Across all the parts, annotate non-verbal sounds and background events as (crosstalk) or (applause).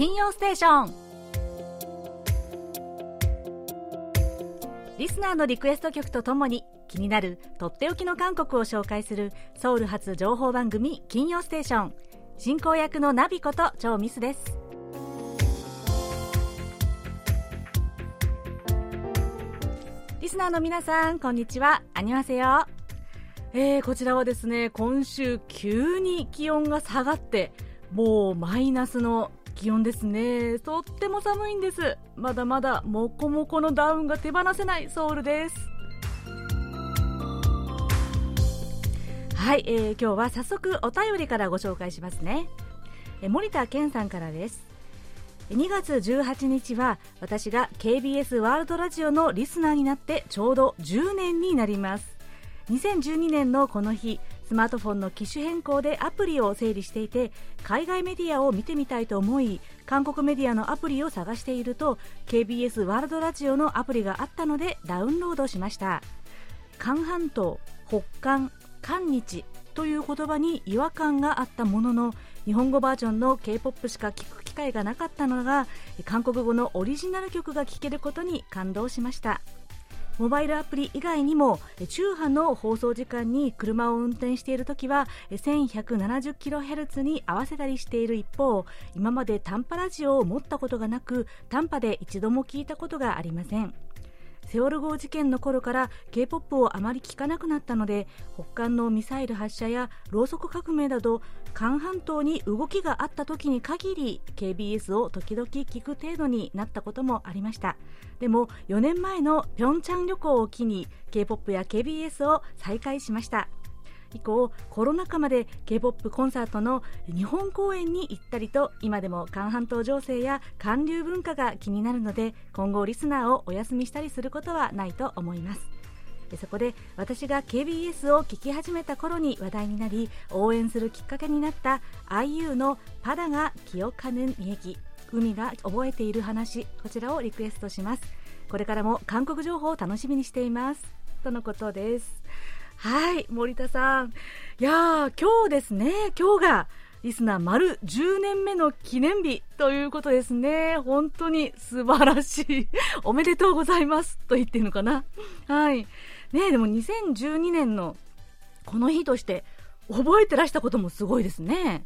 金曜ステーション。リスナーのリクエスト曲とともに気になるとっておきの韓国を紹介するソウル発情報番組金曜ステーション。進行役のナビこと超ミスです。リスナーの皆さんこんにちは。안녕하세요。えー、こちらはですね今週急に気温が下がってもうマイナスの気温ですね。とっても寒いんです。まだまだモコモコのダウンが手放せないソウルです。はい、えー、今日は早速お便りからご紹介しますね。え森田健さんからです。2月18日は私が KBS ワールドラジオのリスナーになってちょうど10年になります。2012年のこの日スマートフォンの機種変更でアプリを整理していて海外メディアを見てみたいと思い韓国メディアのアプリを探していると KBS ワールドラジオのアプリがあったのでダウンロードしました。韓半島北韓韓日という言葉に違和感があったものの日本語バージョンの K-POP しか聞く機会がなかったのが韓国語のオリジナル曲が聴けることに感動しました。モバイルアプリ以外にも中波の放送時間に車を運転しているときは 1170kHz に合わせたりしている一方今まで短波ラジオを持ったことがなく短波で一度も聞いたことがありません。セオル号事件の頃から K-POP をあまり聞かなくなったので北韓のミサイル発射やろうそく革命など韓半島に動きがあった時に限り KBS を時々聞く程度になったこともありました。でも4年前のピョンチャン旅行を機に K-POP や KBS を再開しました。以降コロナ禍まで K-POP コンサートの日本公演に行ったりと今でも韓半島情勢や韓流文化が気になるので今後リスナーをお休みしたりすることはないと思います。そこで私が KBS を聴き始めた頃に話題になり応援するきっかけになった IU の「パダが清かぬみえぎ」海が覚えている話こちらをリクエストします。これからも韓国情報を楽しみにしています。とのことです。はい森田さんいやー今日ですね今日がリスナー丸10年目の記念日ということですね。本当に素晴らしい。(laughs) おめでとうございますと言ってるのかな。はい。ねでも2012年のこの日として覚えてらしたこともすごいですね。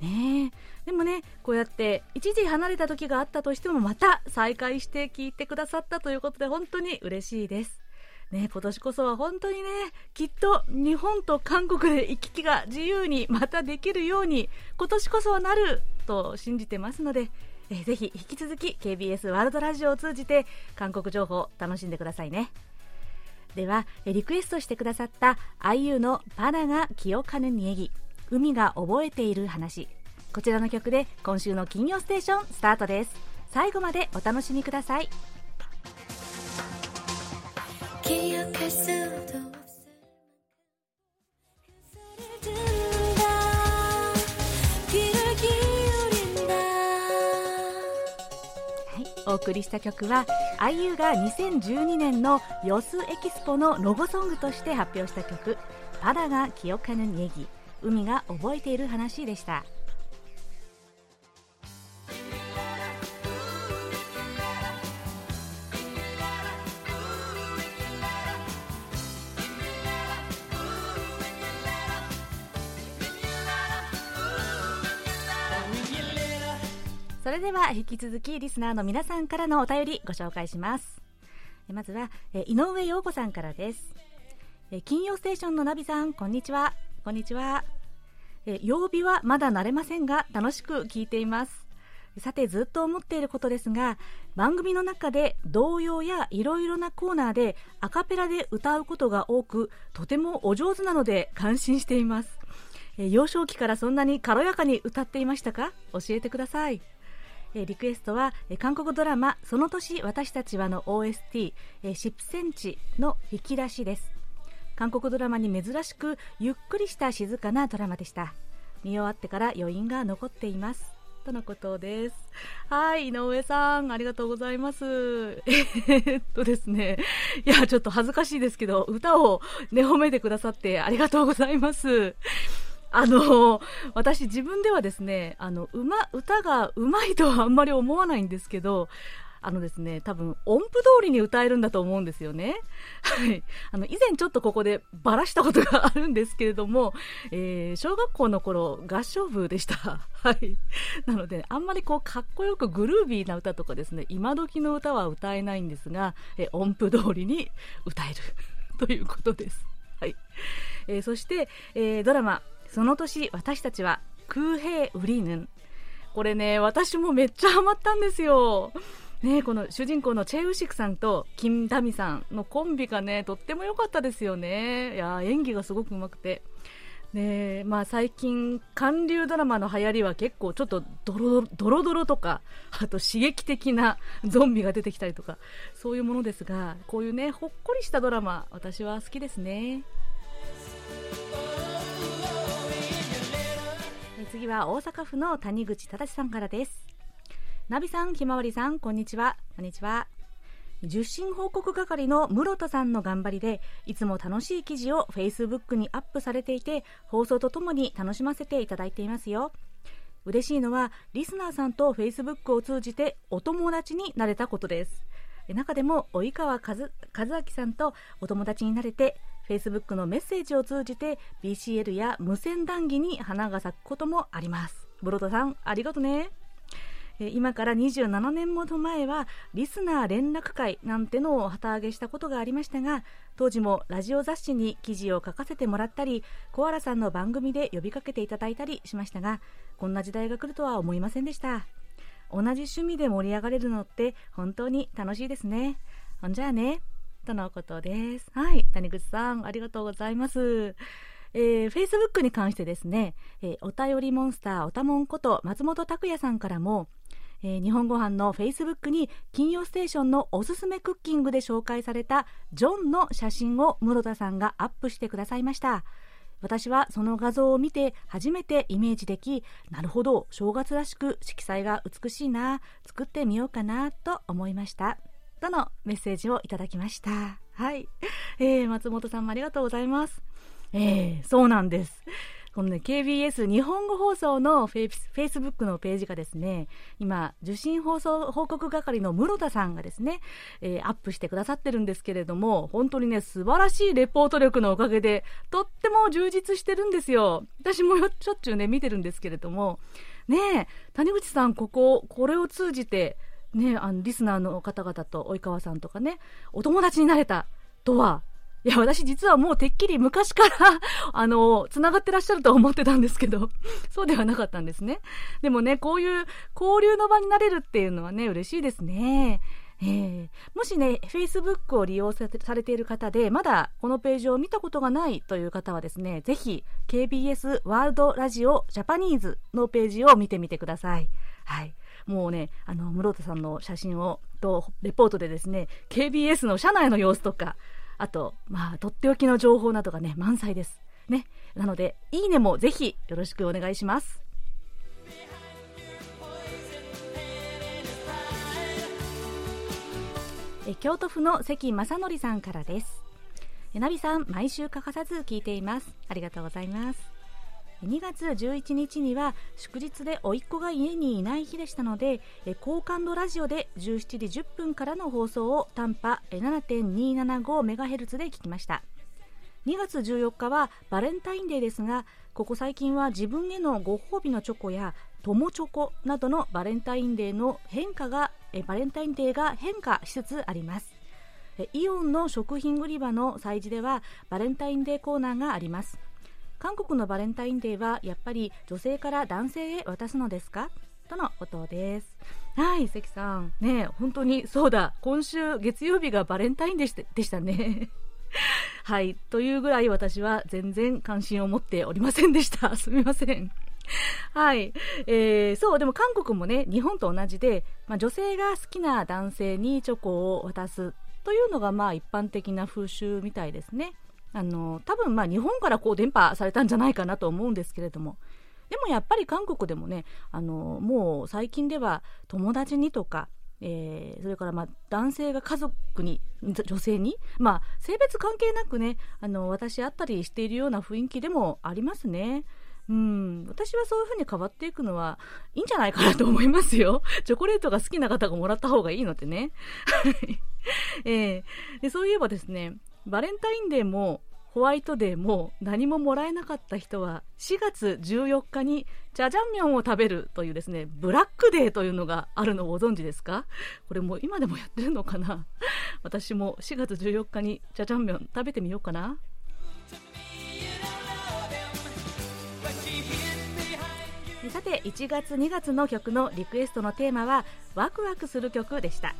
ねでもね、こうやって一時離れた時があったとしてもまた再会して聞いてくださったということで本当に嬉しいです。ね、今年こそは本当にね、きっと日本と韓国で行き来が自由にまたできるように、今年こそはなると信じてますので、えぜひ引き続き KBS ワールドラジオを通じて韓国情報を楽しんでくださいね。では、リクエストしてくださった IU のパナが清金にえぎ、海が覚えている話。こちらの曲で今週の金曜ステーションスタートです。最後までお楽しみください。 기억할 수도お送りした曲は IU が2012年のヨスエキスポのロゴソングとして発表した曲「パダが清かぬネギ海が覚えている話」でした。 それでは引き続きリスナーの皆さんからのお便りご紹介します。まずは井上陽子さんからです。金曜ステーションのナビさんこんにちは。こんにちは。曜日はまだ慣れませんが楽しく聞いています。さてずっと思っていることですが番組の中で童謡やいろいろなコーナーでアカペラで歌うことが多くとてもお上手なので感心しています。幼少期からそんなに軽やかに歌っていましたか？教えてください。えリクエストはえ韓国ドラマ「その年私たちは」の OST「10センチ」の引き出しです韓国ドラマに珍しくゆっくりした静かなドラマでした見終わってから余韻が残っていますとのことです。はい、井上さん、ありがとうございます。(laughs) え、っとですね、いや、ちょっと恥ずかしいですけど、歌をね、褒めてくださってありがとうございます。あの私自分ではですねあの馬歌がうまいとはあんまり思わないんですけどあのですね、多分音符通りに歌えるんだと思うんですよね。はい。あの、以前ちょっとここでばらしたことがあるんですけれども、えー、小学校の頃、合唱部でした。はい。なので、あんまりこう、かっこよくグルービーな歌とかですね、今時の歌は歌えないんですが、え音符通りに歌えるということです。はい。えー、そして、えー、ドラマ、その年私たちは空兵ウリヌン。これね、私もめっちゃハマったんですよ。ね、この主人公のチェ・ウシクさんとキム・ダミさんのコンビがねとっても良かったですよねいや演技がすごくうまくて。ねまあ、最近、韓流ドラマの流行りは結構ちょっとドロドロドロとかあと刺激的な (laughs) ゾンビが出てきたりとかそういうものですがこういうねほっこりしたドラマ私は好きですね次は大阪府の谷口忠さんからですナビさん、ひまわりさん、こんにちは。こんにちは。受信報告係の室田さんの頑張りで、いつも楽しい記事を Facebook にアップされていて、放送とともに楽しませていただいていますよ。嬉しいのは、リスナーさんと Facebook を通じてお友達になれたことです。中でも、及川和和明さんとお友達になれて、Facebook のメッセージを通じて BCL や無線談義に花が咲くこともあります。ブロトさん、ありがとね。今から27年もの前はリスナー連絡会なんてのを旗揚げしたことがありましたが当時もラジオ雑誌に記事を書かせてもらったりコアラさんの番組で呼びかけていただいたりしましたがこんな時代が来るとは思いませんでした同じ趣味で盛り上がれるのって本当に楽しいですねほんじゃあねとのことです。はい。谷口さんありがとうございます。えー、Facebook に関してですね、えー、お便りモンスターおたもんこと松本拓也さんからも、えー、日本ご飯の Facebook に金曜ステーションのおすすめクッキングで紹介されたジョンの写真を室田さんがアップしてくださいました。私はその画像を見て初めてイメージできなるほど正月らしく色彩が美しいな作ってみようかなと思いましたとのメッセージをいただきました。はい、えー、松本さんもありがとうございます。えー、そうなんです。このね、KBS 日本語放送のフェイスブックのページがですね、今、受信放送報告係の室田さんがですね、えー、アップしてくださってるんですけれども、本当にね、素晴らしいレポート力のおかげで、とっても充実してるんですよ。私もしょっちゅうね、見てるんですけれども、ねえ、谷口さん、ここ、これを通じて、ね、あのリスナーの方々と及川さんとかね、お友達になれたとは、いや、私実はもうてっきり昔から (laughs) あの、繋がってらっしゃると思ってたんですけど、(laughs) そうではなかったんですね。でもね、こういう交流の場になれるっていうのはね、嬉しいですね。えー、もしね、Facebook を利用されている方で、まだこのページを見たことがないという方はですね、ぜひ KBS ワールドラジオジャパニーズのページを見てみてください。はい。もうね、あの、室田さんの写真を、と、レポートでですね、KBS の社内の様子とか、あと、まあ、とっておきの情報などがね、満載です。ね。なので、いいねもぜひよろしくお願いします。え京都府の関正則さんからです。えなびさん、毎週欠かさず聞いています。ありがとうございます。2月11日には祝日で甥っ子が家にいない日でしたので高感度ラジオで17時10分からの放送を短波 7.275MHz で聞きました。2月14日はバレンタインデーですがここ最近は自分へのご褒美のチョコや友チョコなどのバレンタインデーの変化がバレンタインデーが変化しつつあります。イオンの食品売り場の催事ではバレンタインデーコーナーがあります。韓国のバレンタインデーはやっぱり女性から男性へ渡すのですか？とのことです。はい、関さん。ね本当にそうだ。今週月曜日がバレンタインでしたでしたね。(laughs) はい、というぐらい私は全然関心を持っておりませんでした。(laughs) すみません。はい。えー、そう、でも韓国もね、日本と同じで、まあ、女性が好きな男性にチョコを渡すというのが、まあ、一般的な風習みたいですね。あの多分まあ日本からこう伝播されたんじゃないかなと思うんですけれどもでもやっぱり韓国でもねあのもう最近では友達にとかえー、それからまあ男性が家族に女性に、まあ、性別関係なくねあの私あったりしているような雰囲気でもありますね。うん、私はそういう風に変わっていくのはいいんじゃないかなと思いますよ。(laughs) チョコレートが好きな方がもらった方がいいのってね。えー、でそういえばですね、バレンタインデーもホワイトデーも何ももらえなかった人は4月14日にジャジャンミョンを食べるというですねブラックデーというのがあるのをご存知ですか？これもう今でもやってるのかな？私も4月14日にジャジャンミョン食べてみようかな。さて1月2月の曲のリクエストのテーマはワクワクする曲でした。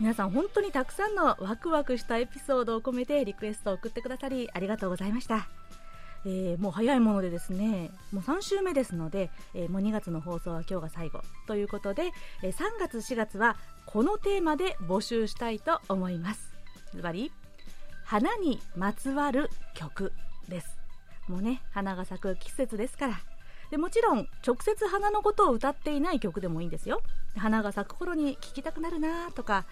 皆さん本当にたくさんのワクワクしたエピソードを込めてリクエストを送ってくださりありがとうございました、えー、もう早いものでですねもう3週目ですので、えー、もう2月の放送は今日が最後ということで、えー、3月4月はこのテーマで募集したいと思います。ズバリ花にまつわる曲です。もうね花が咲く季節ですからでもちろん直接花のことを歌っていない曲でもいいんですよ。花が咲く頃に聴きたくなるなとか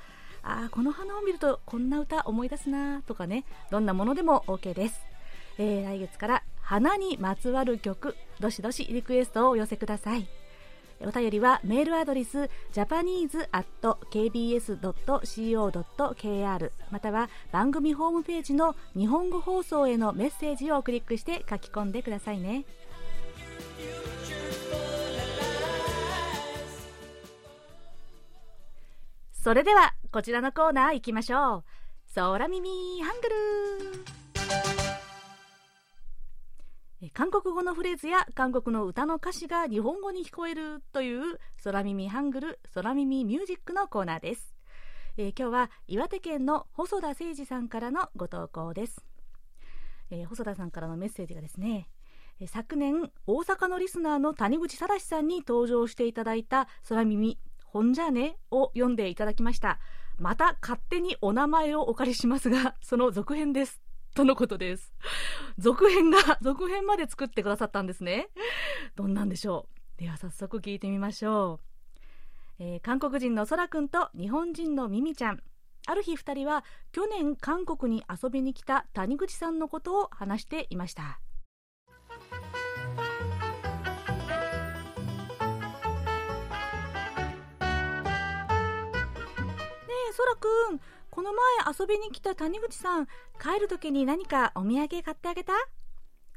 あこの花を見るとこんな歌思い出すなとかね。どんなものでも OK です、えー、来月から花にまつわる曲どしどしリクエストをお寄せください。お便りはメールアドレス japanese.kbs.co.kr または番組ホームページの日本語放送へのメッセージをクリックして書き込んでくださいね。それではこちらのコーナー行きましょう。空耳ハングル。韓国語のフレーズや韓国の歌の歌詞が日本語に聞こえるという空耳ハングル空耳ミュージックのコーナーです、えー、今日は岩手県の細田誠二さんからのご投稿です、えー、細田さんからのメッセージがですね昨年大阪のリスナーの谷口忠さんに登場していただいた空耳ほんじゃね？を読んでいただきました。また勝手にお名前をお借りしますが、(laughs) その続編です。とのことです。続編が、(laughs) 続編まで作ってくださったんですね。どんなんでしょう？では早速聞いてみましょう。えー、韓国人のそらくんと日本人のミミちゃん。ある日2人は去年韓国に遊びに来た谷口さんのことを話していました。そらくん、この前遊びに来た谷口さん、帰る時に何かお土産買ってあげた？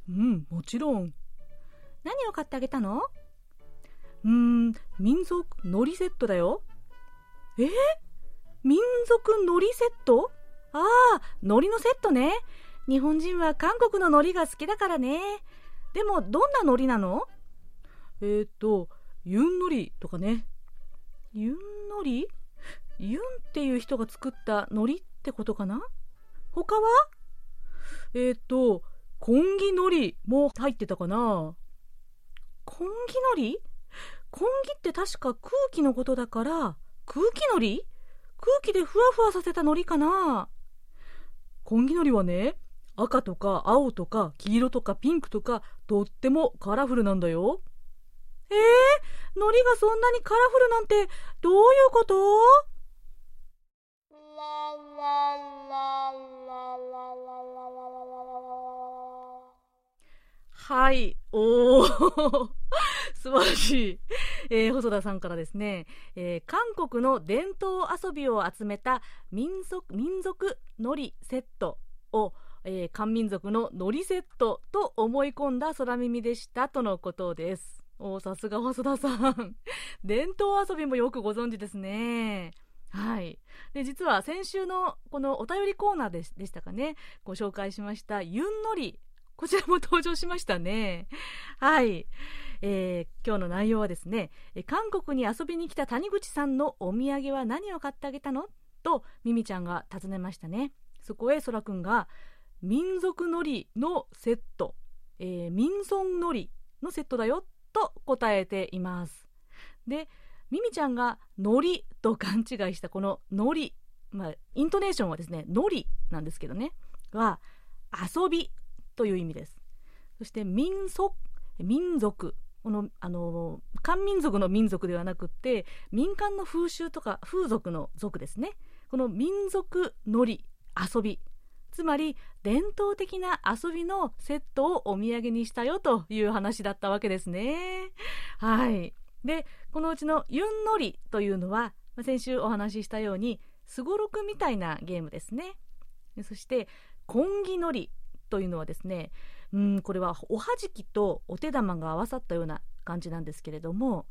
うん、もちろん。何を買ってあげたの？うーん、民族のりセットだよ。え？民族のりセット？ああ、のりのセットね。日本人は韓国ののりが好きだからね。でも、どんなのりなの？えー、っと、ユンのりとかね。ユンのりユンっていう人が作った海苔ってことかな？他は？えっ、ー、と、コンギ海苔も入ってたかな？コンギ海苔？コンギって確か空気のことだから、空気海苔？空気でふわふわさせた海苔かな？コンギ海苔はね、赤とか青とか黄色とかピンクとかとってもカラフルなんだよ。えー、海苔がそんなにカラフルなんてどういうこと？はい。おお (laughs) 素晴らしい。えー、細田さんからですね、えー、韓国の伝統遊びを集めた民族、民族のりセットを、えー、漢民族ののりセットと思い込んだ空耳でしたとのことです。おさすが細田さん。(laughs) 伝統遊びもよくご存知ですね。はい。で、実は先週のこのお便りコーナーでしたかね、ご紹介しましたユンノリ。こちらも登場しましたね。はい。えー、今日の内容はですね、韓国に遊びに来た谷口さんのお土産は何を買ってあげたの？と、ミミちゃんが尋ねましたね。そこへそらくんが、民族のりのセット、えー、民村のりのセットだよと答えています。で、ミミちゃんがのりと勘違いしたこののり、まあ、イントネーションはですね、のりなんですけどね、は遊びという意味です。そして民族、民族、この、あの、漢民族の民族ではなくって、民間の風習とか風俗の族ですね。この民族のり、遊びつまり伝統的な遊びのセットをお土産にしたよという話だったわけですねはいでこのうちのユンノリというのは先週お話ししたようにすごろくみたいなゲームですねそしてコンギノリというのはですねうんこれはおはじきとお手玉が合わさったような感じなんですけれども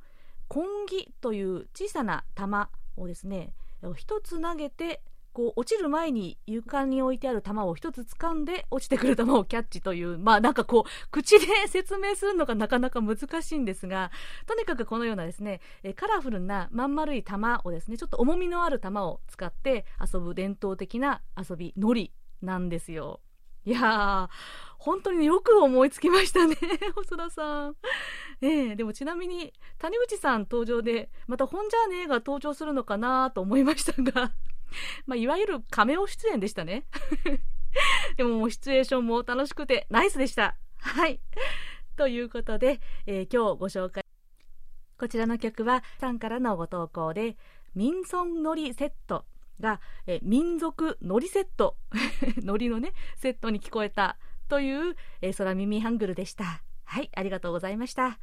コンギという小さな玉をですね一つ投げてこう落ちる前に床に置いてある球を一つ掴んで落ちてくる球をキャッチというまあなんかこう口で説明するのがなかなか難しいんですがとにかくこのようなですねカラフルなまん丸い球をですねちょっと重みのある球を使って遊ぶ伝統的な遊びのりなんですよ。いやー本当によく思いつきましたね (laughs) 細田さんええでもちなみに谷口さん登場でまた本じゃねえが登場するのかなと思いましたが (laughs) まあ、いわゆるカメオ出演でしたね。(laughs) でももうシチュエーションも楽しくてナイスでした。はい。ということで、えー、今日ご紹介。こちらの曲はさんからのご投稿で、民村のりセットが、え民族のりセット、(laughs) のりのね、セットに聞こえたという、えー、空耳ハングルでした。はい、ありがとうございました。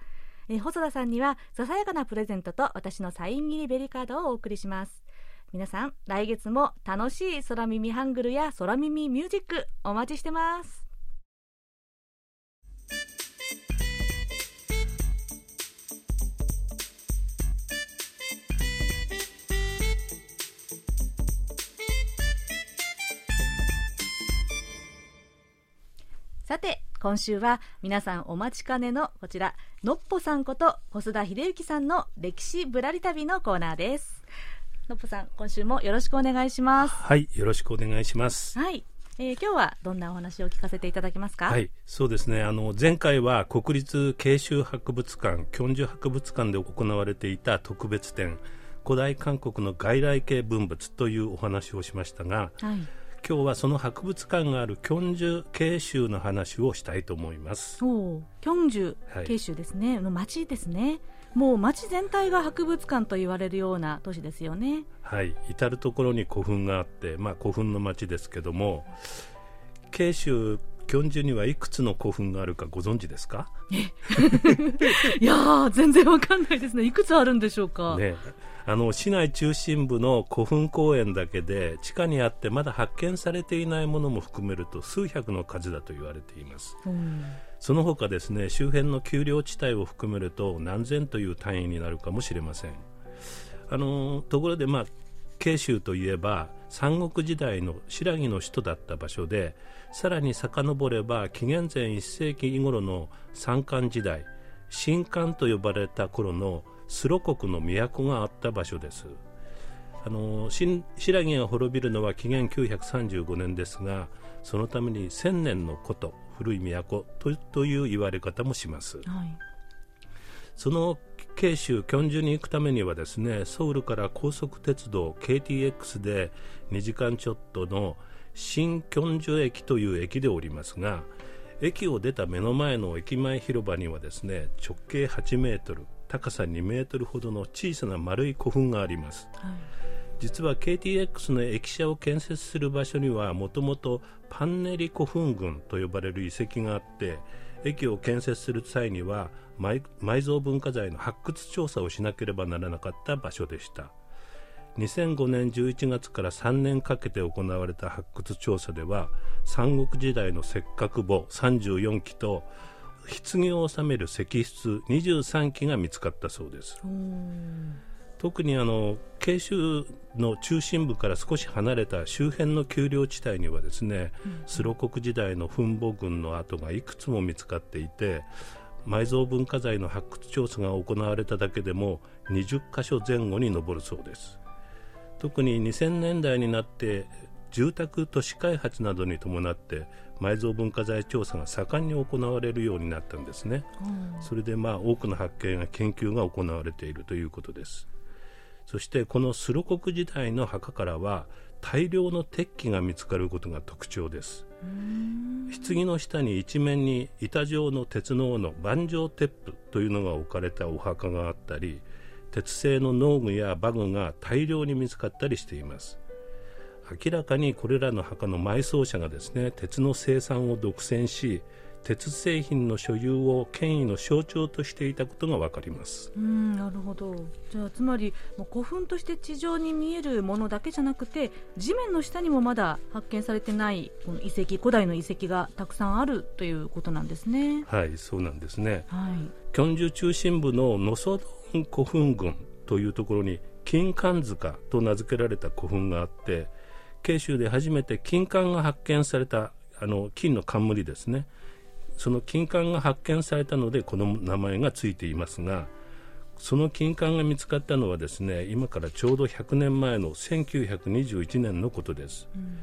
えー、細田さんにはささやかなプレゼントと私のサイン入りベリーカードをお送りします。皆さん来月も楽しい空耳ハングルや空耳ミュージックお待ちしてます今週は皆さんお待ちかねのこちらのっぽさんこと細田秀幸さんの歴史ぶらり旅のコーナーです。のっぽさん今週もよろしくお願いします。はいよろしくお願いします。はい。えー、今日はどんなお話を聞かせていただけますか？はい、そうですね。あの前回は国立慶州博物館、キョンジュ博物館で行われていた特別展、古代韓国の外来系文物というお話をしましたが、はい、今日はその博物館があるキョンジュ慶州の話をしたいと思います。おキョンジュ慶州ですね、はい、の町ですね。もう町全体が博物館と言われるような都市ですよね。はい、至る所に古墳があって、まあ、古墳の町ですけども、慶州キョンジュにはいくつの古墳があるかご存知ですか？(laughs) いや全然わかんないですね。いくつあるんでしょうか？ね、あの市内中心部の古墳公園だけで地下にあってまだ発見されていないものも含めると数百の数だと言われています。うんその他ですね周辺の丘陵地帯を含めると何千という単位になるかもしれませんあのところでまあ慶州といえば三国時代の新羅の首都だった場所でさらに遡れば紀元前1世紀頃の三漢時代新漢と呼ばれた頃のスロ国の都があった場所です。あの新羅が滅びるのは紀元935年ですがそのために千年の古都古い都とという言われ方もします、はい、その慶州キョンジュに行くためにはですねソウルから高速鉄道 KTX で2時間ちょっとの新キョンジュ駅という駅でおりますが駅を出た目の前の駅前広場にはですね直径8メートル高さ2メートルほどの小さな丸い古墳があります、はい。実は KTX の駅舎を建設する場所にはもともとパンネリ古墳群と呼ばれる遺跡があって駅を建設する際には埋蔵文化財の発掘調査をしなければならなかった場所でした。2005年11月から3年かけて行われた発掘調査では三国時代の石角墓34基と棺を収める石室23基が見つかったそうです。特にあの慶州の中心部から少し離れた周辺の丘陵地帯にはですね、うん、スロ国時代の墳墓群の跡がいくつも見つかっていて埋蔵文化財の発掘調査が行われただけでも20カ所前後に上るそうです。特に2000年代になって住宅都市開発などに伴って埋蔵文化財調査が盛んに行われるようになったんですね、うん、それでまあ多くの発見や研究が行われているということです。そしてこのスロ国時代の墓からは大量の鉄器が見つかることが特徴です。棺の下に一面に板状の鉄の斧盤状鉄符というのが置かれたお墓があったり鉄製の農具や馬具が大量に見つかったりしています明らかにこれらの墓の埋葬者がですね鉄の生産を独占し鉄製品の所有を権威の象徴としていたことが分かります。うんなるほど。じゃあつまりもう古墳として地上に見えるものだけじゃなくて地面の下にもまだ発見されてないこの遺跡古代の遺跡がたくさんあるということなんですね。はいそうなんですね、はい、キョンジュ中心部のノソドン古墳群というところに金環塚と名付けられた古墳があって慶州で初めて金管が発見されたあの金の冠ですね。その金冠が発見されたのでこの名前がついていますがその金冠が見つかったのはですね今からちょうど100年前の1921年のことです、うん、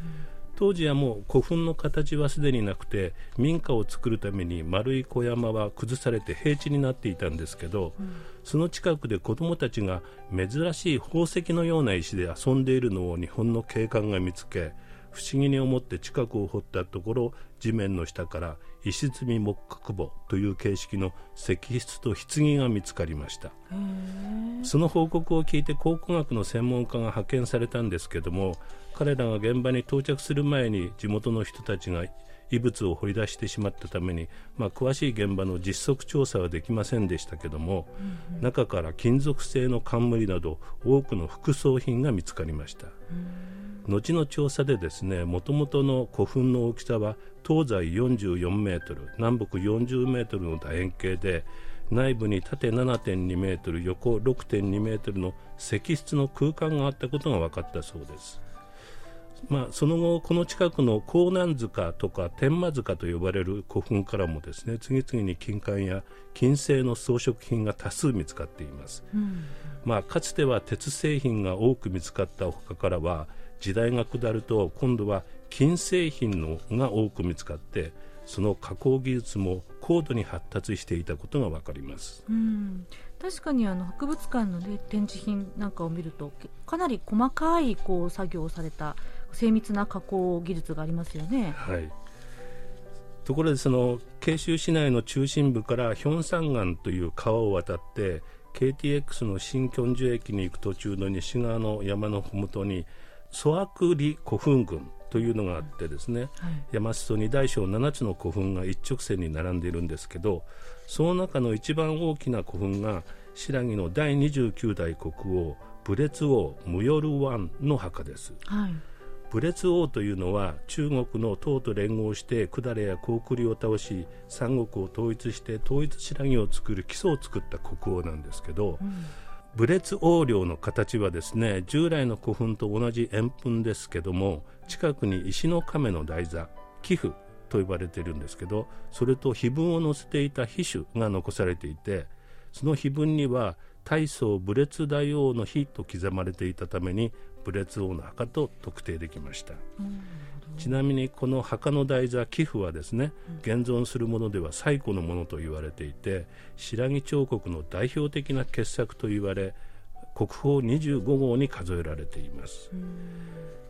当時はもう古墳の形はすでになくて民家を作るために丸い小山は崩されて平地になっていたんですけど、うん、その近くで子どもたちが珍しい宝石のような石で遊んでいるのを日本の警官が見つけ不思議に思って近くを掘ったところ地面の下から石積み木角墓という形式の石室と棺が見つかりました。その報告を聞いて考古学の専門家が派遣されたんですけども彼らが現場に到着する前に地元の人たちが遺物を掘り出してしまったために、まあ、詳しい現場の実測調査はできませんでしたけども、うんうん、中から金属製の冠など多くの副葬品が見つかりました。後の調査でですねもともとの古墳の大きさは東西44メートル南北40メートルの楕円形で内部に縦7.2メートル横6.2メートルの石室の空間があったことが分かったそうです。まあ、その後、この近くの港南塚とか天満塚と呼ばれる古墳からもですね次々に金塊や金製の装飾品が多数見つかっています、うん、まあ、かつては鉄製品が多く見つかった他からは時代が下ると今度は金製品のが多く見つかってその加工技術も高度に発達していたことが分かります、うん、確かにあの博物館の、ね、展示品なんかを見るとかなり細かいこう作業をされた精密な加工技術がありますよね。はい。ところでその慶州市内の中心部からヒョンサン岸という川を渡って KTX の新キョンジュ駅に行く途中の西側の山の麓にソアクリ古墳群というのがあってですね、はい、山裾に大小7つの古墳が一直線に並んでいるんですけどその中の一番大きな古墳が新羅の第29代国王武烈王ムヨルワンの墓です。はい。武烈王というのは中国の唐と連合して百済や高句麗を倒し三国を統一して統一白木を作る基礎を作った国王なんですけど、うん、武烈王陵の形はですね従来の古墳と同じ円墳ですけども近くに石の亀の台座寄付と呼ばれているんですけどそれと碑文を載せていた碑首が残されていてその碑文には大宗武烈大王の碑と刻まれていたために武烈王の墓と特定できました、ちなみにこの墓の台座寄付はですね、現存するものでは最古のものと言われていて白木彫刻の代表的な傑作と言われ国宝25号に数えられています。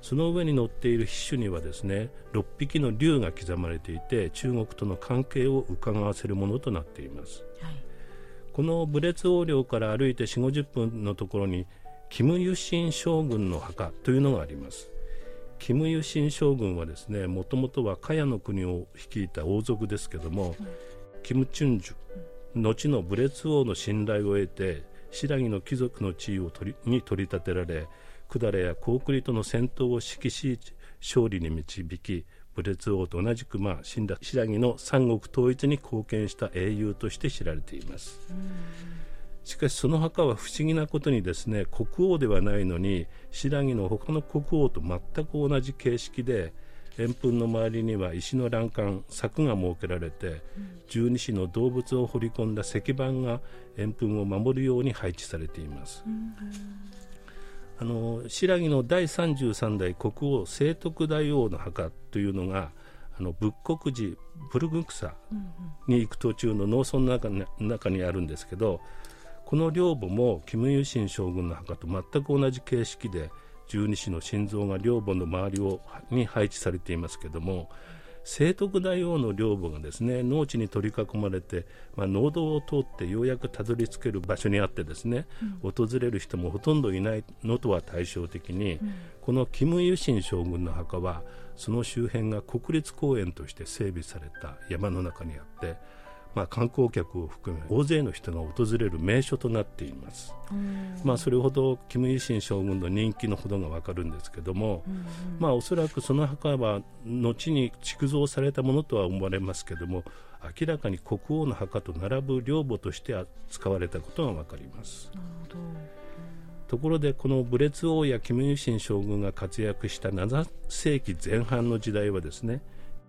その上に載っている筆種にはですね6匹の竜が刻まれていて中国との関係を伺わせるものとなっています、はい、この武烈王陵から歩いて4 5 0分のところにキム・ユシン将軍の墓というのがありますキム・ユシン将軍はですねもともとは茅の国を率いた王族ですけども、うん、キム・チュンジュ後の武烈王の信頼を得て新羅の貴族の地位を取りに取り立てられ百済や高句麗との戦闘を指揮し勝利に導き武烈王と同じく、まあ、新羅の三国統一に貢献した英雄として知られています。うんしかしその墓は不思議なことにですね国王ではないのに新羅の他の国王と全く同じ形式で円墳の周りには石の欄干柵が設けられて、十二支の動物を彫り込んだ石板が円墳を守るように配置されています。あの新羅の第33代国王聖徳大王の墓というのがあの仏国寺ブルグクサに行く途中の農村の中に中にあるんですけどこの陵墓もキム・ユシン将軍の墓と全く同じ形式で十二支の心臓が陵墓の周りをに配置されていますけども聖徳大王の領母がですね農地に取り囲まれて、まあ、農道を通ってようやくたどり着ける場所にあってですね、うん、訪れる人もほとんどいないのとは対照的に、うん、このキム・ユシン将軍の墓はその周辺が国立公園として整備された山の中にあってまあ、観光客を含め大勢の人が訪れる名所となっています、まあ、それほどキム・イシン将軍の人気のほどが分かるんですけども、うんうん、まあ、おそらくその墓は後に築造されたものとは思われますけども明らかに国王の墓と並ぶ陵墓として使われたことが分かります。ところでこの武烈王やキム・ユシン将軍が活躍した7世紀前半の時代はですね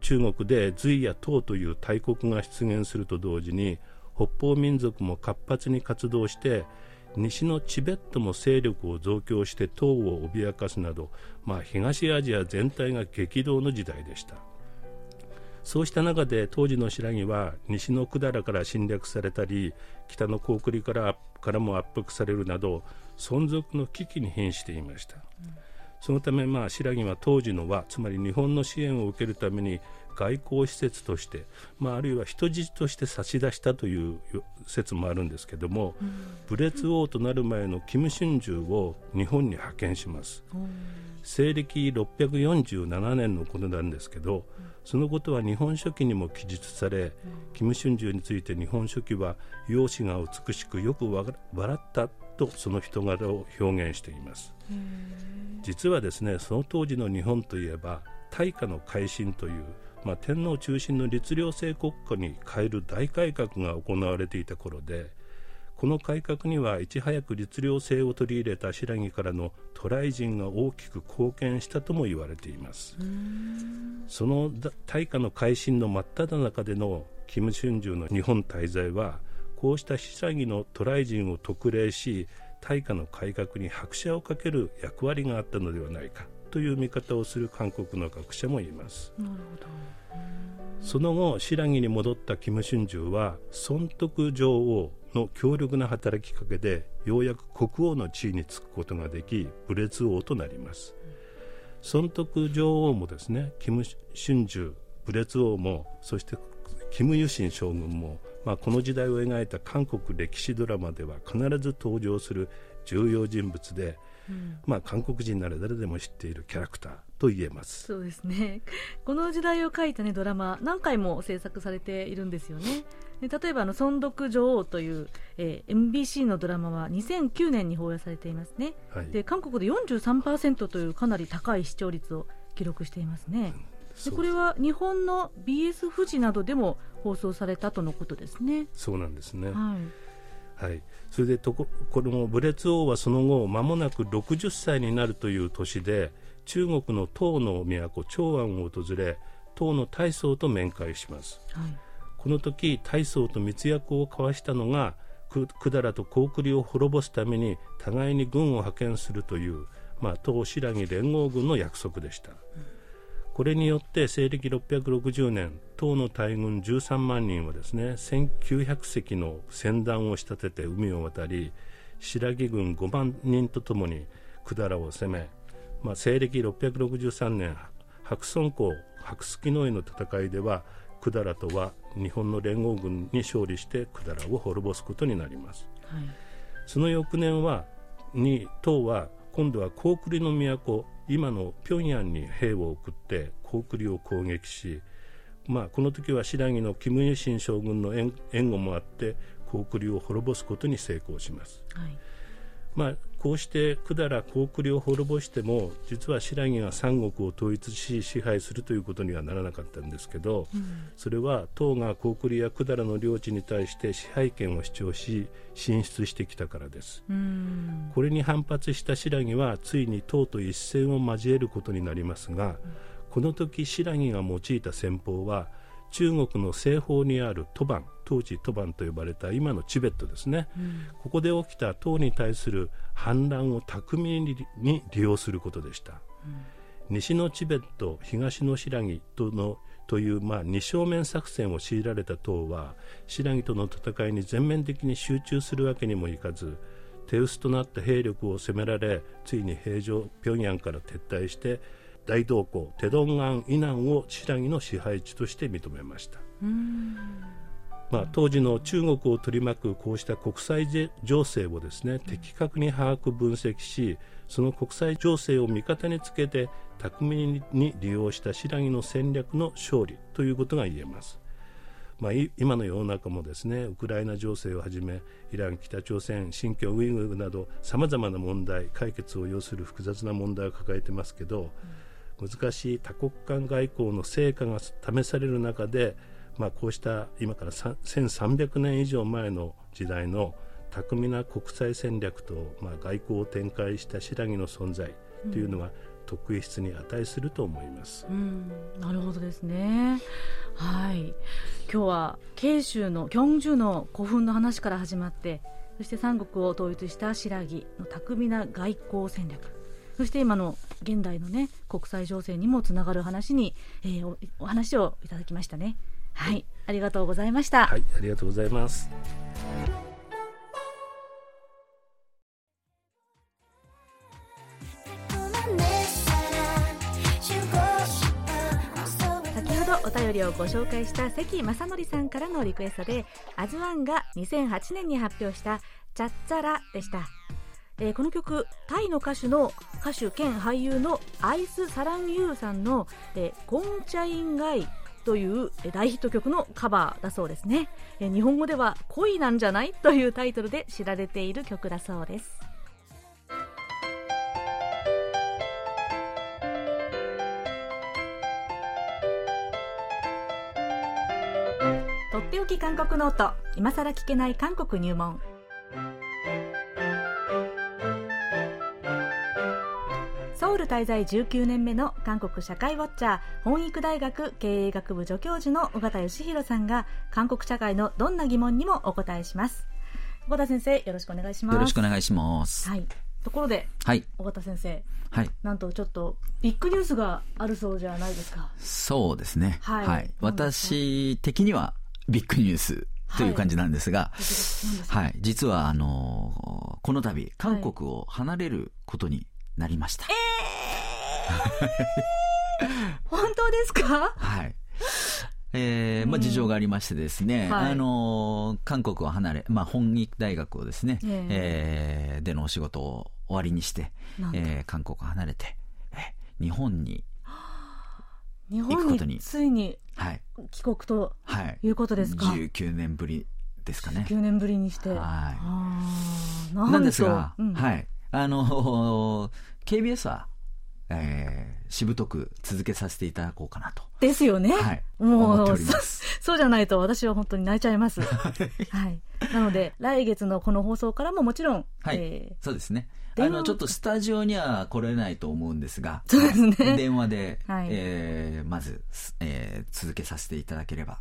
中国で隋や唐という大国が出現すると同時に北方民族も活発に活動して西のチベットも勢力を増強して唐を脅かすなど、まあ、東アジア全体が激動の時代でした。そうした中で当時の新羅は西の百済から侵略されたり北の高句麗からからも圧迫されるなど存続の危機に瀕していました、うんそのため、まあ、新羅は当時の和つまり日本の支援を受けるために外交施設として、まあ、あるいは人質として差し出したという説もあるんですけども、うん、武烈王となる前の金春秋を日本に派遣します、うん、西暦647年のことなんですけど、そのことは日本書紀にも記述され、金春秋について日本書紀は容姿が美しくよく笑ったとその人柄を表現しています実はですねその当時の日本といえば大化の改新という、まあ、天皇中心の律令制国家に変える大改革が行われていた頃でこの改革にはいち早く律令制を取り入れた新羅からの渡来人が大きく貢献したとも言われています。その大化の改新の真っ只中での金春秋の日本滞在はこうした被災の渡来人を特例し大化の改革に拍車をかける役割があったのではないかという見方をする韓国の学者もいます。その後新羅に戻った金春秋は尊徳女王の強力な働きかけでようやく国王の地位につくことができ武烈王となります。尊徳女王もですね金春秋武烈王もそして金ユシン将軍もまあ、この時代を描いた韓国歴史ドラマでは必ず登場する重要人物で、うん、まあ、韓国人なら誰でも知っているキャラクターと言えます。そうですね。(laughs) この時代を描いた、ね、ドラマ何回も制作されているんですよね。例えばあの「尊読女王」という、えー、MBC のドラマは2009年に放映されていますね、はい、で韓国で43%というかなり高い視聴率を記録していますね、うん。でこれは日本の BS 富士などでも放送されたとのことですね。そうなんですね。はい。はい、それでとここの武烈王はその後間もなく60歳になるという年で中国の唐の都長安を訪れ唐の大宗と面会します、はい、この時大宗と密約を交わしたのが百済と高句麗を滅ぼすために互いに軍を派遣するという、まあ、唐新羅連合軍の約束でした、うんこれによって西暦660年唐の大軍13万人はですね1900隻の船団を仕立てて海を渡り白木軍5万人とともに百済を攻め、まあ、西暦663年白村江白月の井の戦いでは百済とは日本の連合軍に勝利して百済を滅ぼすことになります、はい、その翌年はに唐は今度は高句麗の都今の平壌に兵を送って高句麗を攻撃し、まあ、この時は新羅のキム・ユシン将軍の援護もあって高句麗を滅ぼすことに成功します。はいまあ、こうして百済高句麗を滅ぼしても実は新羅が三国を統一し支配するということにはならなかったんですけど、うん、それは唐が高句麗や百済の領地に対して支配権を主張し進出してきたからです、うん、これに反発した新羅はついに唐と一戦を交えることになりますが、うん、この時新羅が用いた戦法は中国の西方にあるトバン当時トバンと呼ばれた今のチベットですね、うん、ここで起きた唐に対する反乱を巧みに利用することでした、うん、西のチベット東の新羅とのという、まあ、二正面作戦を強いられた唐は新羅との戦いに全面的に集中するわけにもいかず手薄となった兵力を攻められついに平城平壌から撤退して大同校テドンガン以南を新羅の支配地として認めました。まあ、当時の中国を取り巻くこうした国際情勢をですね的確に把握分析しその国際情勢を味方につけて巧みに利用した新羅の戦略の勝利ということが言えます。まあ、今の世の中もですねウクライナ情勢をはじめイラン、北朝鮮、新疆ウイグルなどさまざまな問題解決を要する複雑な問題を抱えてますけど、難しい多国間外交の成果が試される中で、まあ、こうした今から1300年以上前の時代の巧みな国際戦略と、まあ、外交を展開した新羅の存在というのが、特筆に値すると思います。うん、なるほどですね。はい。今日は慶州のキョンジュの古墳の話から始まって、そして三国を統一した新羅の巧みな外交戦略。そして今の現代のね国際情勢にもつながる話に、えー、お話をいただきましたね。はい、ありがとうございました。はい、ありがとうございます。お便りをご紹介した関正則さんからのリクエストでアズワンが2008年に発表した「チャッツァラ」でした、えー、この曲タイの歌手の歌手兼俳優のアイス・サランユーさんの「えー、コンチャインガイ」という大ヒット曲のカバーだそうですね、日本語では「恋なんじゃない?」というタイトルで知られている曲だそうです。とっておき韓国ノート。今さら聞けない韓国入門。滞在19年目の韓国社会ウォッチャー本育大学経営学部助教授の尾形義弘さんが韓国社会のどんな疑問にもお答えします尾形先生よろしくお願いしますよろしくお願いしますはいところで、はい、尾形先生、はい、なんとちょっとビッグニュースがあるそうじゃないですかそうですねはい、はい、私的にはビッグニュースという感じなんですが、はい、はい、実はあのこの度韓国を離れることになりました。はい、(laughs) 本当ですか？はい。えーまあ、事情がありましてですね、うんはい、あの韓国を離れ、まあ、本育大学をですね、えー、えー、でのお仕事を終わりにして、えー、韓国を離れて、えー、日本に日本についに帰国とい。うことですか、はい、19年ぶりですかね。19年ぶりにして、はい、なんですが、うん、はい。あの KBS はえー、しぶとく続けさせていただこうかなと。ですよね。はい。もう、(laughs) そうじゃないと私は本当に泣いちゃいます。はい。なので、来月のこの放送からももちろん、はい、えー、そうですね。あの、ちょっとスタジオには来れないと思うんですが、そうですね。電話で、はい、えー、まず、えー、続けさせていただければ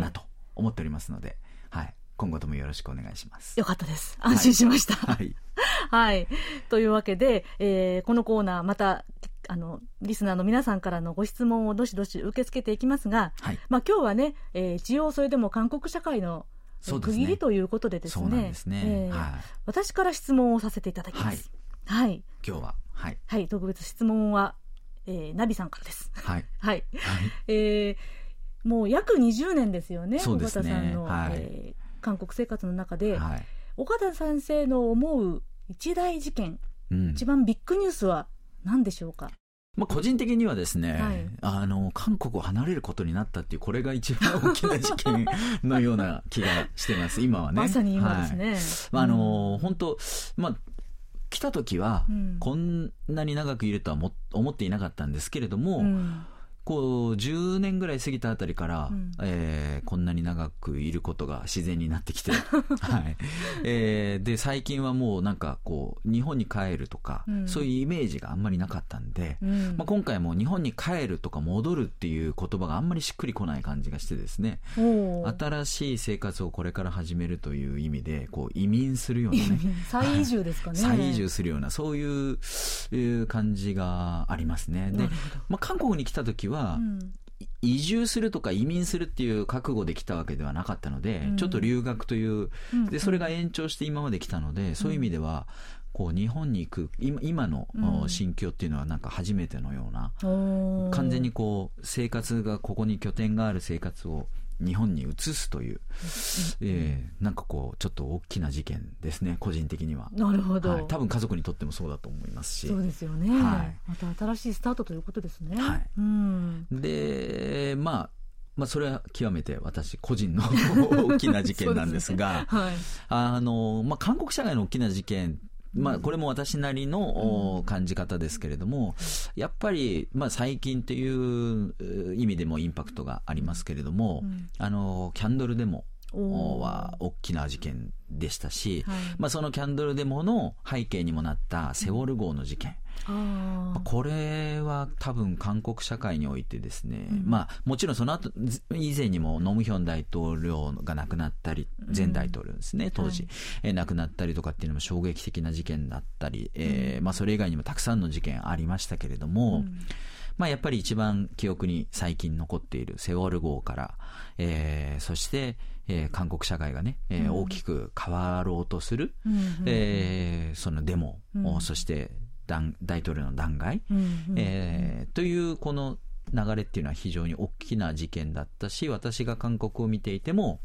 なと思っておりますので、はい。今後ともよろしくお願いします。よかったです。安心しました。はい。(laughs) はい。というわけで、えー、このコーナー、また、あの、リスナーの皆さんからのご質問をどしどし受け付けていきますが、はい、まあ今日はね、えー、一応それでも韓国社会の区切りということでですね、すねえーはい、私から質問をさせていただきます。はい。はい、今日は、はい。はい、特別質問は、えー、ナビさんからです。はい。(laughs) はい。はい、えー、もう約20年ですよね、ね尾形さんの、はい、えー、韓国生活の中で、はい、岡田先生の思う一大事件、うん、一番ビッグニュースは何でしょうか？まあ、個人的にはですね、はい、あの、韓国を離れることになったっていう、これが一番大きな事件のような気がしてます、(laughs) 今はね。まさに今ですね。はい、あの、本当まあ、来た時は、こんなに長くいるとはも思っていなかったんですけれども、うんこう10年ぐらい過ぎたあたりから、うん、えー、こんなに長くいることが自然になってきて、(laughs) はい。えー、で最近はもうなんかこう日本に帰るとか、うん、そういうイメージがあんまりなかったんで、うん、まあ、今回も日本に帰るとか戻るっていう言葉があんまりしっくりこない感じがしてですね。新しい生活をこれから始めるという意味でこう移民するようなね。再 (laughs) 移住ですかね。再移住するようなそういういう感じがありますね。で、まあ、韓国に来た時はは、移住するとか移民するっていう覚悟で来たわけではなかったので、うん、ちょっと留学という、でそれが延長して今まで来たので、そういう意味ではこう日本に行く今今の心境っていうのはなんか初めてのような、うん、完全にこう生活がここに拠点がある生活を日本に移すという、えー、なんかこうちょっと大きな事件ですね個人的には。なるほど、はい、多分家族にとってもそうだと思いますし。そうですよね、はい、また新しいスタートということですね、はい。うん、でまあまあ、それは極めて私個人の大きな事件なんですが、(laughs) ね。はい、あのまあ、韓国社会の大きな事件まあ、これも私なりの感じ方ですけれども、やっぱり、まあ、最近っていう意味でもインパクトがありますけれども、あのキャンドルデモは大きな事件でしたし、はい、まあ、そのキャンドルデモの背景にもなったセウォル号の事件、これは多分韓国社会においてですね、うん、まあもちろんその後以前にもノムヒョン大統領が亡くなったり、前大統領ですね、当時、はい、え亡くなったりとかっていうのも衝撃的な事件だったり、うん、えー、まあそれ以外にもたくさんの事件ありましたけれども、うんまあ、やっぱり一番記憶に最近残っているセウォル号から、えー、そして、えー、韓国社会がね、えー、大きく変わろうとする、うん、えー、そのデモ、うん、そして大統領の弾劾、うん、えー、というこの流れっていうのは非常に大きな事件だったし私が韓国を見ていても、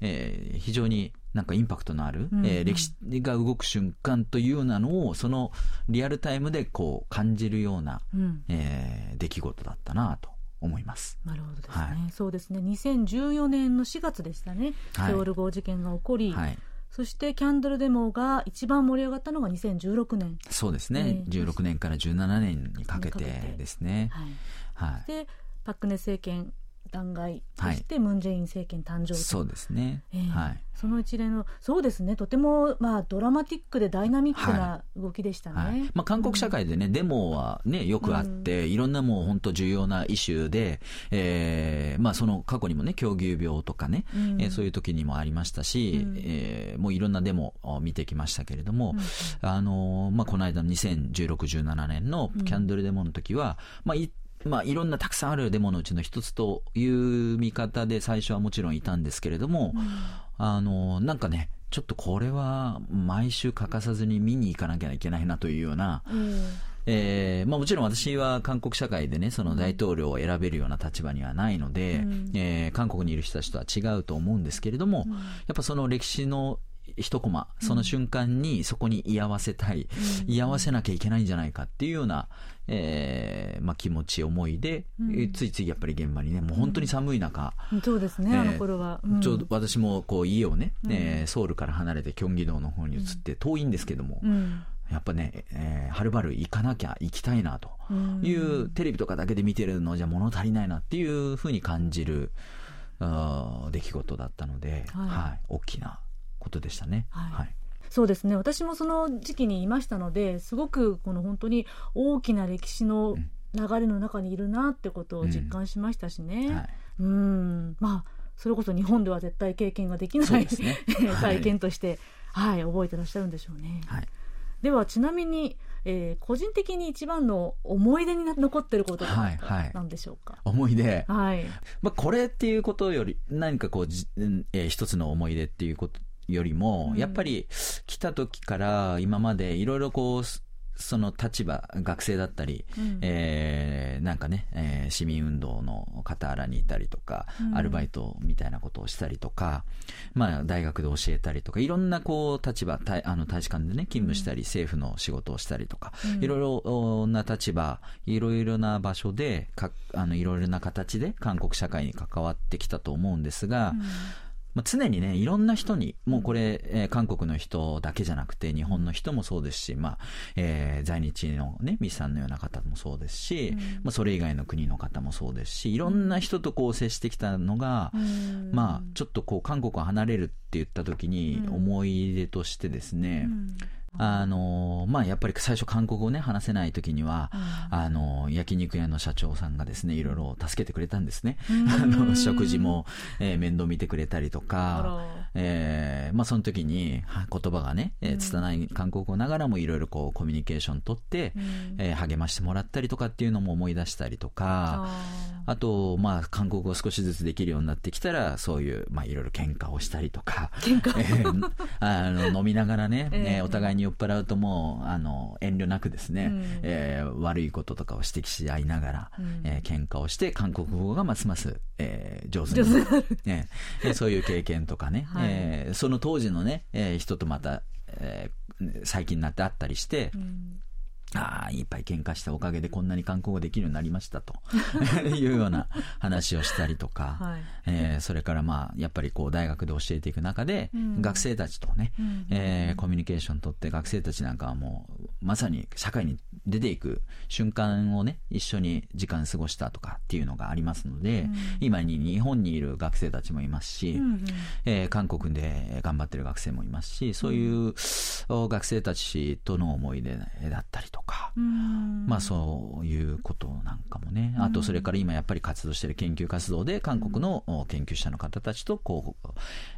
えー、非常になんかインパクトのある、うん、えー、歴史が動く瞬間というようなのをそのリアルタイムでこう感じるような、うん、えー、出来事だったなと思います。なるほどですね。はい、そうですね。2014年の4月でしたね。はい、セオル号事件が起こり、はい、そしてキャンドルデモが一番盛り上がったのが2016年。そうですね。えー、16年から17年にかけてですね。はい。はい、で、パク・ネ政権弾劾そしてムン・ジェイン政権誕生そうですね、えー、はい、その一連のそうですね。とても、まあ、ドラマティックでダイナミックな動きでしたね、はい。はい、まあ、韓国社会でね、うん、デモは、ね、よくあって、うん、いろんなもう本当重要なイシューで、えーまあ、その過去にもね狂牛病とかね、うん、えー、そういう時にもありましたし、うん、えー、もういろんなデモを見てきましたけれども、あのまあ、この間の2016、17年のキャンドルデモの時は、まあ、まあ、いろんなたくさんあるデモのうちの一つという見方で最初はもちろんいたんですけれども、うん、あの、なんかね、ちょっとこれは毎週欠かさずに見に行かなきゃいけないなというような、うん。えーまあ、もちろん私は韓国社会でね、その大統領を選べるような立場にはないので、うん、えー、韓国にいる人たちとは違うと思うんですけれども、うん、やっぱその歴史の一コマ、その瞬間にそこに居合わせたい、うん、居合わせなきゃいけないんじゃないかっていうような、えーまあ、気持ち、思いで、うん、ついついやっぱり現場にね、もう本当に寒い中、うん、そうですね、えー、あの頃は、うん、ちょうど私もこう家をね、うん、えー、ソウルから離れてキョンギ道の方に移って、遠いんですけども、やっぱね、えー、はるばる行かなきゃ行きたいなと。いう、テレビとかだけで見てるのじゃ物足りないなっていうふうに感じる、あ出来事だったので、はい、はい、大きなことでしたね。はい、はい。そうですね。私もその時期にいましたのですごくこの本当に大きな歴史の流れの中にいるなってことを実感しましたしね。うん、まあそれこそ日本では絶対経験ができない、ね、(laughs) 体験として、はい、はい、覚えてらっしゃるんでしょうね。はい、ではちなみに、えー、個人的に一番の思い出に残ってることは何でしょうか、はいはい、思い出、はい。まあ、これっていうことより何かこう、えー、一つの思い出っていうことよりも、やっぱり来た時から今までいろいろこう、その立場、学生だったり、うん、えー、なんかね、えー、市民運動の傍らにいたりとか、うん、アルバイトみたいなことをしたりとか、まあ、大学で教えたりとか、いろんなこう、立場、あの大使館でね、勤務したり、うん、政府の仕事をしたりとか、いろいろな立場、いろいろな場所で、かあのいろいろな形で韓国社会に関わってきたと思うんですが、まあ、常にね、いろんな人に、もうこれ、えー、韓国の人だけじゃなくて、日本の人もそうですし、まあ、えー、在日のね、ミスさんのような方もそうですし、うん、まあ、それ以外の国の方もそうですし、いろんな人とこう接してきたのが、うん、まあ、ちょっとこう、韓国を離れるって言った時に、思い出としてですね、うんあのまあ、やっぱり最初韓国語ね、話せない時には、うん、あの焼肉屋の社長さんがですね、いろいろ助けてくれたんですね。(laughs) あの、食事も、えー、面倒見てくれたりとか、えー、まあその時に言葉がね、えー、拙い韓国語ながらもいろいろこうコミュニケーション取って、うん、えー、励ましてもらったりとかっていうのも思い出したりとか、あと、まあ韓国語少しずつできるようになってきたら、そういう、まあいろいろ喧嘩をしたりとか、喧嘩、(laughs) えー、あの飲みながらね、(laughs) えー、お互いに酔っ払うともう、あの、遠慮なくですね、うん、えー、悪いこととかを指摘し合いながら、うん、えー、喧嘩をして、韓国語がますます、えー、上手になる。ね、そういう経験とかね、(laughs) はい、えー、その当時のね、えー、人とまた、えー、最近になって会ったりして、うんああ、いっぱい喧嘩したおかげでこんなに観光ができるようになりましたと。(laughs) いうような話をしたりとか、はい、えー、それからまあ、やっぱりこう大学で教えていく中で、うん、学生たちとね、うん、えー、コミュニケーション取って学生たちなんかはもう、まさに社会に出ていく瞬間をね、一緒に時間過ごしたとかっていうのがありますので、うん、今に日本にいる学生たちもいますし、うんえー、韓国で頑張ってる学生もいますし、そういう学生たちとの思い出だったりとか、まあそういうことなんかもね、あとそれから今やっぱり活動している研究活動で韓国の研究者の方たちとこう、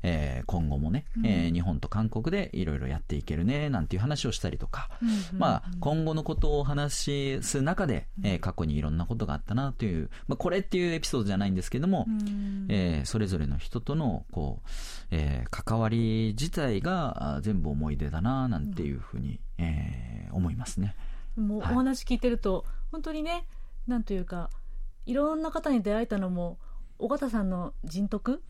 えー、今後もね、えー、日本と韓国でいろいろやっていけるねなんていう話をしたりとか、まあ今後のことを話す中で、えー、過去にいろんなことがあったなという、まあこれっていうエピソードじゃないんですけども、えー、それぞれの人とのこう、えー、関わり自体が全部思い出だななんていうふうに、えー、思いますね。もうお話聞いてると、はい、本当にねなんというかいろんな方に出会えたのも尾形さんの人徳？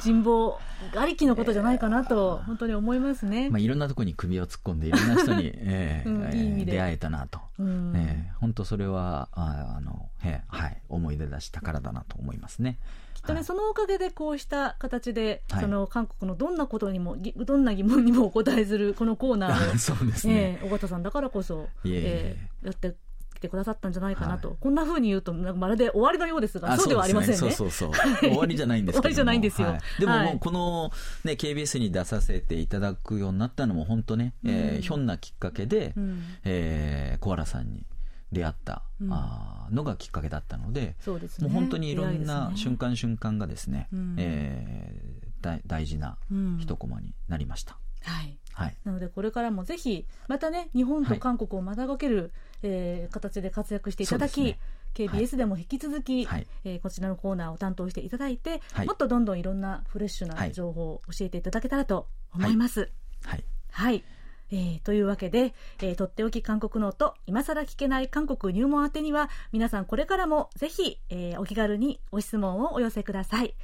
人望ありきのことじゃないかなと本当に思いますね、まあ、いろんなところに首を突っ込んでいろんな人に、(laughs) えーうん、いい意味で。出会えたなと、うん、えー、本当それはああの、えー、はい、思い出だし宝だなと思いますね。きっとね、はい、そのおかげでこうした形で、はい、その韓国のどんなことにもどんな疑問にもお答えするこのコーナーを (laughs) そうですね、えー、尾形さんだからこそ、えー、やって来てくださったんじゃないかなと、はい、こんなふうに言うとまるで終わりのようですがそうではありませんね。そうそうそう。(laughs) 終わりじゃないんです終わりじゃないんですよ、はい、でももうこの、ね、KBS に出させていただくようになったのも本当ね、うん、えー、ひょんなきっかけで、うん、えー、小原さんに出会った、うん、あのがきっかけだったのでそうです、ね、もう本当にいろんな瞬間瞬間がですね、うん、えー、大事な一コマになりました。はい。はい、なのでこれからもぜひまたね日本と韓国をまたがける、はい、えー、形で活躍していただき、ね、KBS でも引き続き、はい、えー、こちらのコーナーを担当していただいて、はい、もっとどんどんいろんなフレッシュな情報を教えていただけたらと思います。はい、はい。えー、というわけで、えー、とっておき韓国ノート今更聞けない韓国入門宛てには皆さんこれからもぜひ、えー、お気軽にご質問をお寄せください。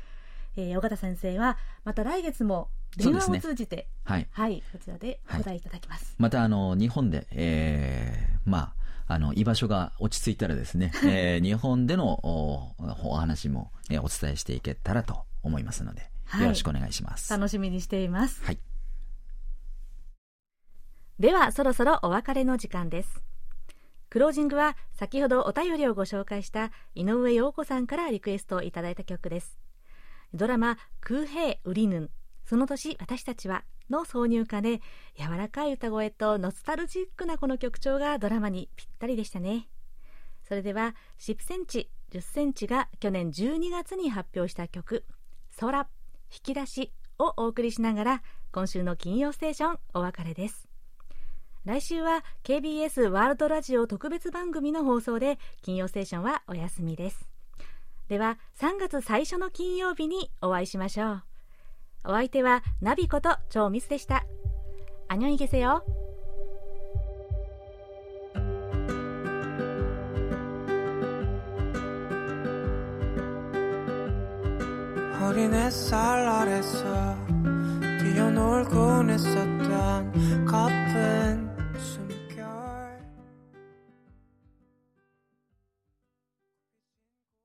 えー、尾形先生はまた来月も電話を通じて、ね、はい、はい、こちらでお答えいただきます。はい、またあの日本で、えー、まああの居場所が落ち着いたらですね、(laughs) えー、日本でのおお話も、えー、お伝えしていけたらと思いますので、はい、よろしくお願いします。楽しみにしています。はい。ではそろそろお別れの時間です。クロージングは先ほどお便りをご紹介した井上陽子さんからリクエストをいただいた曲です。ドラマ「空兵ウリヌンその年私たちは」の挿入歌で柔らかい歌声とノスタルジックなこの曲調がドラマにぴったりでしたね。それでは10センチ10センチが去年12月に発表した曲「空引き出し」をお送りしながら今週の金曜ステーションお別れです。来週は KBS ワールドラジオ特別番組の放送で金曜ステーションはお休みです。では3月最初の金曜日にお会いしましょう。お相手はナビこと超ミスでした안녕히계세요 어린햇살아래서뛰어놀곤했었던커픈